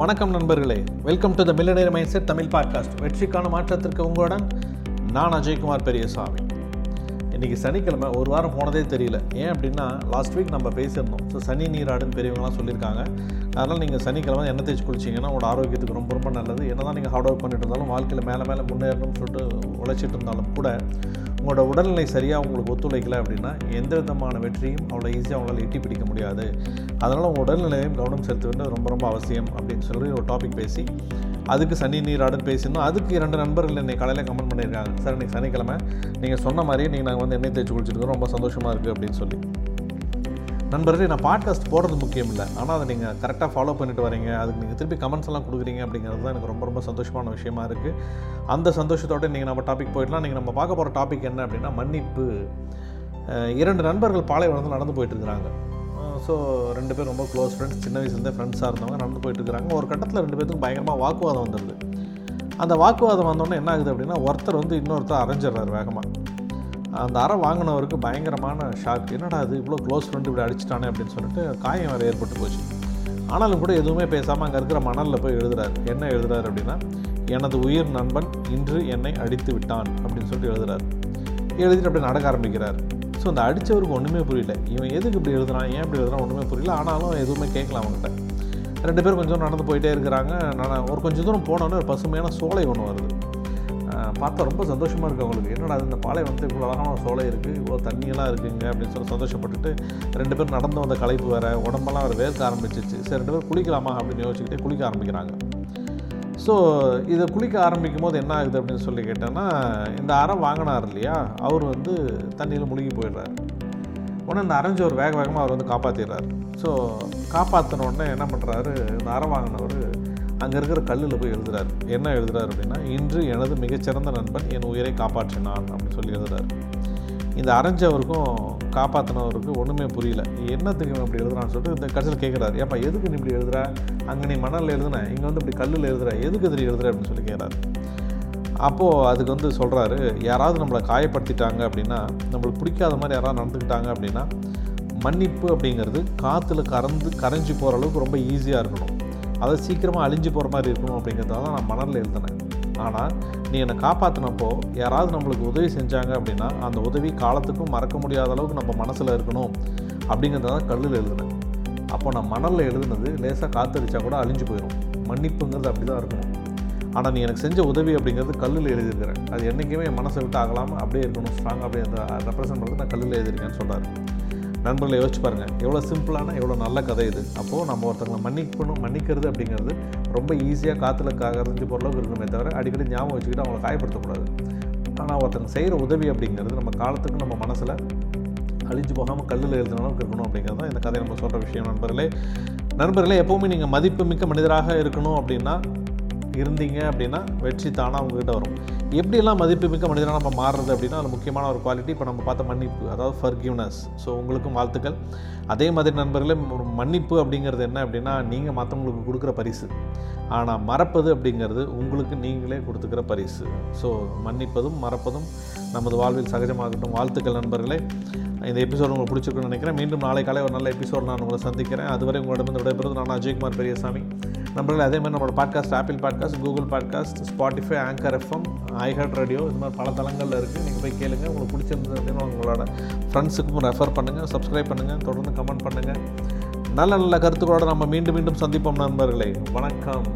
வணக்கம் நண்பர்களே. Welcome to the millionaire mind set Tamil podcast வெற்றிக்கான மாற்றத்திற்கு உங்களுடன் நான் அஜய்குமார் பெரியசாமி. இன்றைக்கி சனிக்கிழமை ஒரு வாரம் போனதே தெரியல. ஏன் அப்படின்னா லாஸ்ட் வீக் நம்ம பேசியிருந்தோம். ஸோ சனி நீராடுன்னு பெரியவங்களாம் சொல்லியிருக்காங்க. அதனால் நீங்கள் சனிக்கிழமை எண்ணெய் தேய்ச்சி குளிச்சிங்கன்னா உங்களோட ஆரோக்கியத்துக்கு ரொம்ப ரொம்ப நல்லது. என்ன தான் நீங்கள் ஹார்ட் ஒர்க் பண்ணிட்டு இருந்தாலும் வாழ்க்கையில் மேலே மேலே முன்னேறணும்னு சொல்லிட்டு உழைச்சிட்டு இருந்தாலும் கூட உங்களோட உடல்நிலை சரியாக உங்களுக்கு ஒத்துழைக்கல அப்படின்னா எந்த விதமான வெற்றியும் அவ்வளோ ஈஸியாக அவங்களால் எட்டி பிடிக்க முடியாது. அதனால் உங்கள் உடல்நிலையும் கவனம் செலுத்த வேண்டியது ரொம்ப ரொம்ப அவசியம் அப்படின்னு சொல்லி ஒரு டாபிக் பேசி அதுக்கு சனி நீராடுன்னு பேசியிருந்தோம். அதுக்கு இரண்டு நண்பர்கள் என்னை காலையில் கமெண்ட் பண்ணியிருக்காங்க. சார் இன்றைக்கி சனிக்கிழமை. நீங்கள் சொன்ன மாதிரியே நீங்கள் நாங்கள் வந்து எண்ணெய் தேய்ச்சி குளிச்சிருக்கோம் ரொம்ப சந்தோஷமாக இருக்குது அப்படின்னு சொல்லி. நண்பர்களே நான் பாட்காஸ்ட் போடுறது முக்கியம் இல்லை ஆனால் அதை நீங்கள் கரெக்டாக ஃபாலோ பண்ணிட்டு வரீங்க அதுக்கு நீங்கள் திருப்பி கமெண்ட்ஸ் எல்லாம் கொடுக்குறீங்க அப்படிங்கிறது தான் எனக்கு ரொம்ப ரொம்ப சந்தோஷமான விஷயமா இருக்குது அந்த சந்தோஷத்தோட நீங்கள் நம்ம டாபிக் போயிடலாம். நீங்கள் நம்ம பார்க்க போகிற டாபிக் என்ன அப்படின்னா மன்னிப்பு. இரண்டு நண்பர்கள் பாலைவனத்தில் நடந்து போயிட்டு இருக்கிறாங்க. ஸோ ரெண்டு பேரும் ரொம்ப க்ளோஸ் ஃப்ரெண்ட்ஸ் சின்ன வயசுலேருந்தே ஃப்ரெண்ட்ஸாக இருந்தவங்க நடந்து போயிட்டுருக்காங்க ஒரு கட்டத்தில் ரெண்டு பேருக்கும் பயங்கரமாக வாக்குவாதம் வந்துடுது அந்த வாக்குவாதம் வந்தோடனே என்ன ஆகுது அப்படின்னா ஒருத்தர் வந்து இன்னொருத்தர் அரைஞ்சிடுறாரு வேகமாக அந்த அறை வாங்கினவருக்கு பயங்கரமான ஷாக் என்னடா அது இவ்வளோ க்ளோஸ் ஃப்ரெண்டு இப்படி அடிச்சிட்டானே அப்படின்னு சொல்லிட்டு காயம் வேறு ஏற்பட்டு போச்சு. ஆனாலும் கூட எதுவுமே பேசாமல் அங்கே இருக்கிற மணலில் போய் எழுதுறாரு. என்ன எழுதுறாரு அப்படின்னா எனது உயிர் நண்பன் இன்று என்னை அடித்து விட்டான் அப்படின்னு சொல்லிட்டு எழுதுறாரு. எழுதிட்டு அப்படியே நடக்க ஆரம்பிக்கிறார். ஸோ அந்த அடித்தவருக்கு ஒன்றுமே புரியல. இவன் எதுக்கு இப்படி எழுதுறான் ஏன் இப்படி எழுதுறான் ஒன்றுமே புரியல. ஆனாலும் எதுவுமே கேட்கல அவங்ககிட்ட ரெண்டு பேரும் கொஞ்சம் தூரம் நடந்து போயிட்டே இருக்கிறாங்க. நான் ஒரு கொஞ்சம் தூரம் போனோன்னே ஒரு பசுமையான சோலை ஒன்று வருது. பார்த்தா ரொம்ப சந்தோஷமாக இருக்குது அவங்களுக்கு. என்னடா இந்த பாலை வந்து இவ்வளோ அழகான சோலை இருக்குது இவ்வளோ தண்ணியெல்லாம் இருக்குங்க அப்படின்னு சொல்லி சந்தோஷப்பட்டுட்டு ரெண்டு பேரும் நடந்து வந்த களைப்பு வேறு உடம்பெல்லாம் வேறு வேர்க்க ஆரம்பிச்சிச்சு சரி ரெண்டு பேரும் குளிக்கலாமா அப்படின்னு யோசிச்சுக்கிட்டே குளிக்க ஆரம்பிக்கிறாங்க. ஸோ இதை குளிக்க ஆரம்பிக்கும் போது என்ன ஆகுது அப்படின்னு சொல்லி கேட்டேன்னா இந்த அறை வாங்கினார் இல்லையா? அவர் வந்து தண்ணியில் முழுகி போயிடுறாரு. உடனே இந்த அரைஞ்சவர் வேக வேகமாக அவர் வந்து காப்பாற்றிடுறாரு ஸோ காப்பாற்றின உடனே என்ன பண்ணுறாரு இந்த அறை வாங்கினவர் அங்கே இருக்கிற கல்லில் போய் எழுதுறாரு. என்ன எழுதுறாரு அப்படின்னா இன்று எனது மிகச்சிறந்த நண்பன் என் உயிரை காப்பாற்றினான் அப்படின்னு சொல்லி எழுதுறாரு. இந்த அரைஞ்சவருக்கும் காப்பாற்றினவருக்கு ஒன்றுமே புரியல. என்னத்துக்கு இவன் இப்படி எழுதுறான்னு சொல்லிட்டு இந்த கடைசியில் கேட்குறாரு ஏப்பா எதுக்கு நீ இப்படி எழுதுற? அங்கே நீ மணலில் எழுதுன இங்கே வந்து இப்படி கல்லில் எழுதுற எதுக்கு எதிரி எழுதுற அப்படின்னு சொல்லி கேட்குறாரு அப்போது அதுக்கு வந்து சொல்கிறாரு யாராவது நம்மளை காயப்படுத்திட்டாங்க அப்படின்னா நம்மளுக்கு பிடிக்காத மாதிரி யாராவது நடந்துக்கிட்டாங்க அப்படின்னா மன்னிப்பு அப்படிங்கிறது காற்றுல கறந்து கரைஞ்சி போகிற அளவுக்கு ரொம்ப ஈஸியாக இருக்கணும். அதை சீக்கிரமாக அழிஞ்சு போகிற மாதிரி இருக்கணும் அப்படிங்கிறதால தான் நான் மணலில் எழுதினேன். ஆனால் நீ என்னை காப்பாற்றினப்போ யாராவது நம்மளுக்கு உதவி செஞ்சாங்க அப்படின்னா அந்த உதவி காலத்துக்கும் மறக்க முடியாத அளவுக்கு நம்ம மனசில் இருக்கணும் அப்படிங்கிறத கல்லில் எழுதினேன். அப்போ நான் மணலில் எழுதுனது லேசாக காத்தடிச்சா கூட அழிஞ்சு போயிடும் மன்னிப்புங்கிறது அப்படி தான் இருக்கணும். ஆனால் நீ எனக்கு செஞ்ச உதவி அப்படிங்கிறது கல்லில் எழுதியிருக்கிறேன். அது என்றைக்குமே என் மனசை விட்டு ஆகலாமல் அப்படியே இருக்கணும். ஸ்ட்ராங் அப்படியே அந்த ரெப்ரசன்ட் பண்ணுறது நான் கல்லில் எழுதியிருக்கேன்னு சொல்கிறாரு நண்பர்களை யோசிச்சு பாருங்கள் எவ்வளோ சிம்பிளான எவ்வளோ நல்ல கதை இது. அப்போது நம்ம ஒருத்தவங்களை மன்னிக்கணும் மன்னிக்கிறது அப்படிங்கிறது ரொம்ப ஈஸியாக காற்றுல கரைஞ்சு போகிற அளவுக்கு இருக்கணுமே தவிர அடிக்கடி ஞாபகம் வச்சுக்கிட்டு அவங்கள காயப்படுத்தக்கூடாது. ஆனால் ஒருத்தங்க செய்கிற உதவி அப்படிங்கிறது நம்ம காலத்துக்கு நம்ம மனசில் அழிஞ்சு போகாமல் கல்லில் எழுதுன அளவுக்கு இருக்கணும் அப்படிங்கிறது தான் இந்த கதையை நம்ம சொல்கிற விஷயம் நண்பர்களே. நண்பர்களே எப்போவுமே நீங்கள் மதிப்பு மிக்க மனிதராக இருக்கணும் அப்படின்னா இருந்தீங்க அப்படின்னா வெற்றி தானாக உங்ககிட்ட வரும். எப்படியெல்லாம் மதிப்புமிக்க மனிதனாக நம்ம மாறுறது அப்படின்னா அது முக்கியமான ஒரு குவாலிட்டி இப்போ நம்ம பார்த்த மன்னிப்பு அதாவது ஃபர்கிவ்னஸ் ஸோ உங்களுக்கும் வாழ்த்துக்கள். அதே மாதிரி நண்பர்களே ஒரு மன்னிப்பு அப்படிங்கிறது என்ன அப்படின்னா நீங்கள் மற்றவங்களுக்கு கொடுக்குற பரிசு. ஆனால் மறப்பது அப்படிங்கிறது உங்களுக்கு நீங்களே கொடுத்துக்கிற பரிசு. ஸோ மன்னிப்பதும் மறப்பதும் நமது வாழ்வில் சகஜமாகட்டும். வாழ்த்துக்கள் நண்பர்களே. இந்த எபிசோட் உங்களுக்கு பிடிச்சிருக்குன்னு நினைக்கிறேன். மீண்டும் நாளை காலை ஒரு நல்ல எபிசோட் நான் உங்களை சந்திக்கிறேன். அதுவரை உங்களிடம் விடைபெறுவது நான் அஜய்குமார் பெரியசாமி. நண்பர்களே அதே மாதிரி நம்மளோட podcast Apple podcast Google podcast Spotify anchor FM iHeart radio இது மாதிரி பல தளங்களில் இருக்குது நீங்கள் போய் கேளுங்கள் உங்களுக்கு பிடிச்சிருந்தது அப்படின்னு உங்களோட ஃப்ரெண்ட்ஸுக்கும் ரெஃபர் பண்ணுங்கள் சப்ஸ்கிரைப் பண்ணுங்கள் தொடர்ந்து கமெண்ட் பண்ணுங்கள் நல்ல நல்ல கருத்துக்களோடு நம்ம மீண்டும் மீண்டும் சந்திப்போம் நண்பர்களே. வணக்கம்.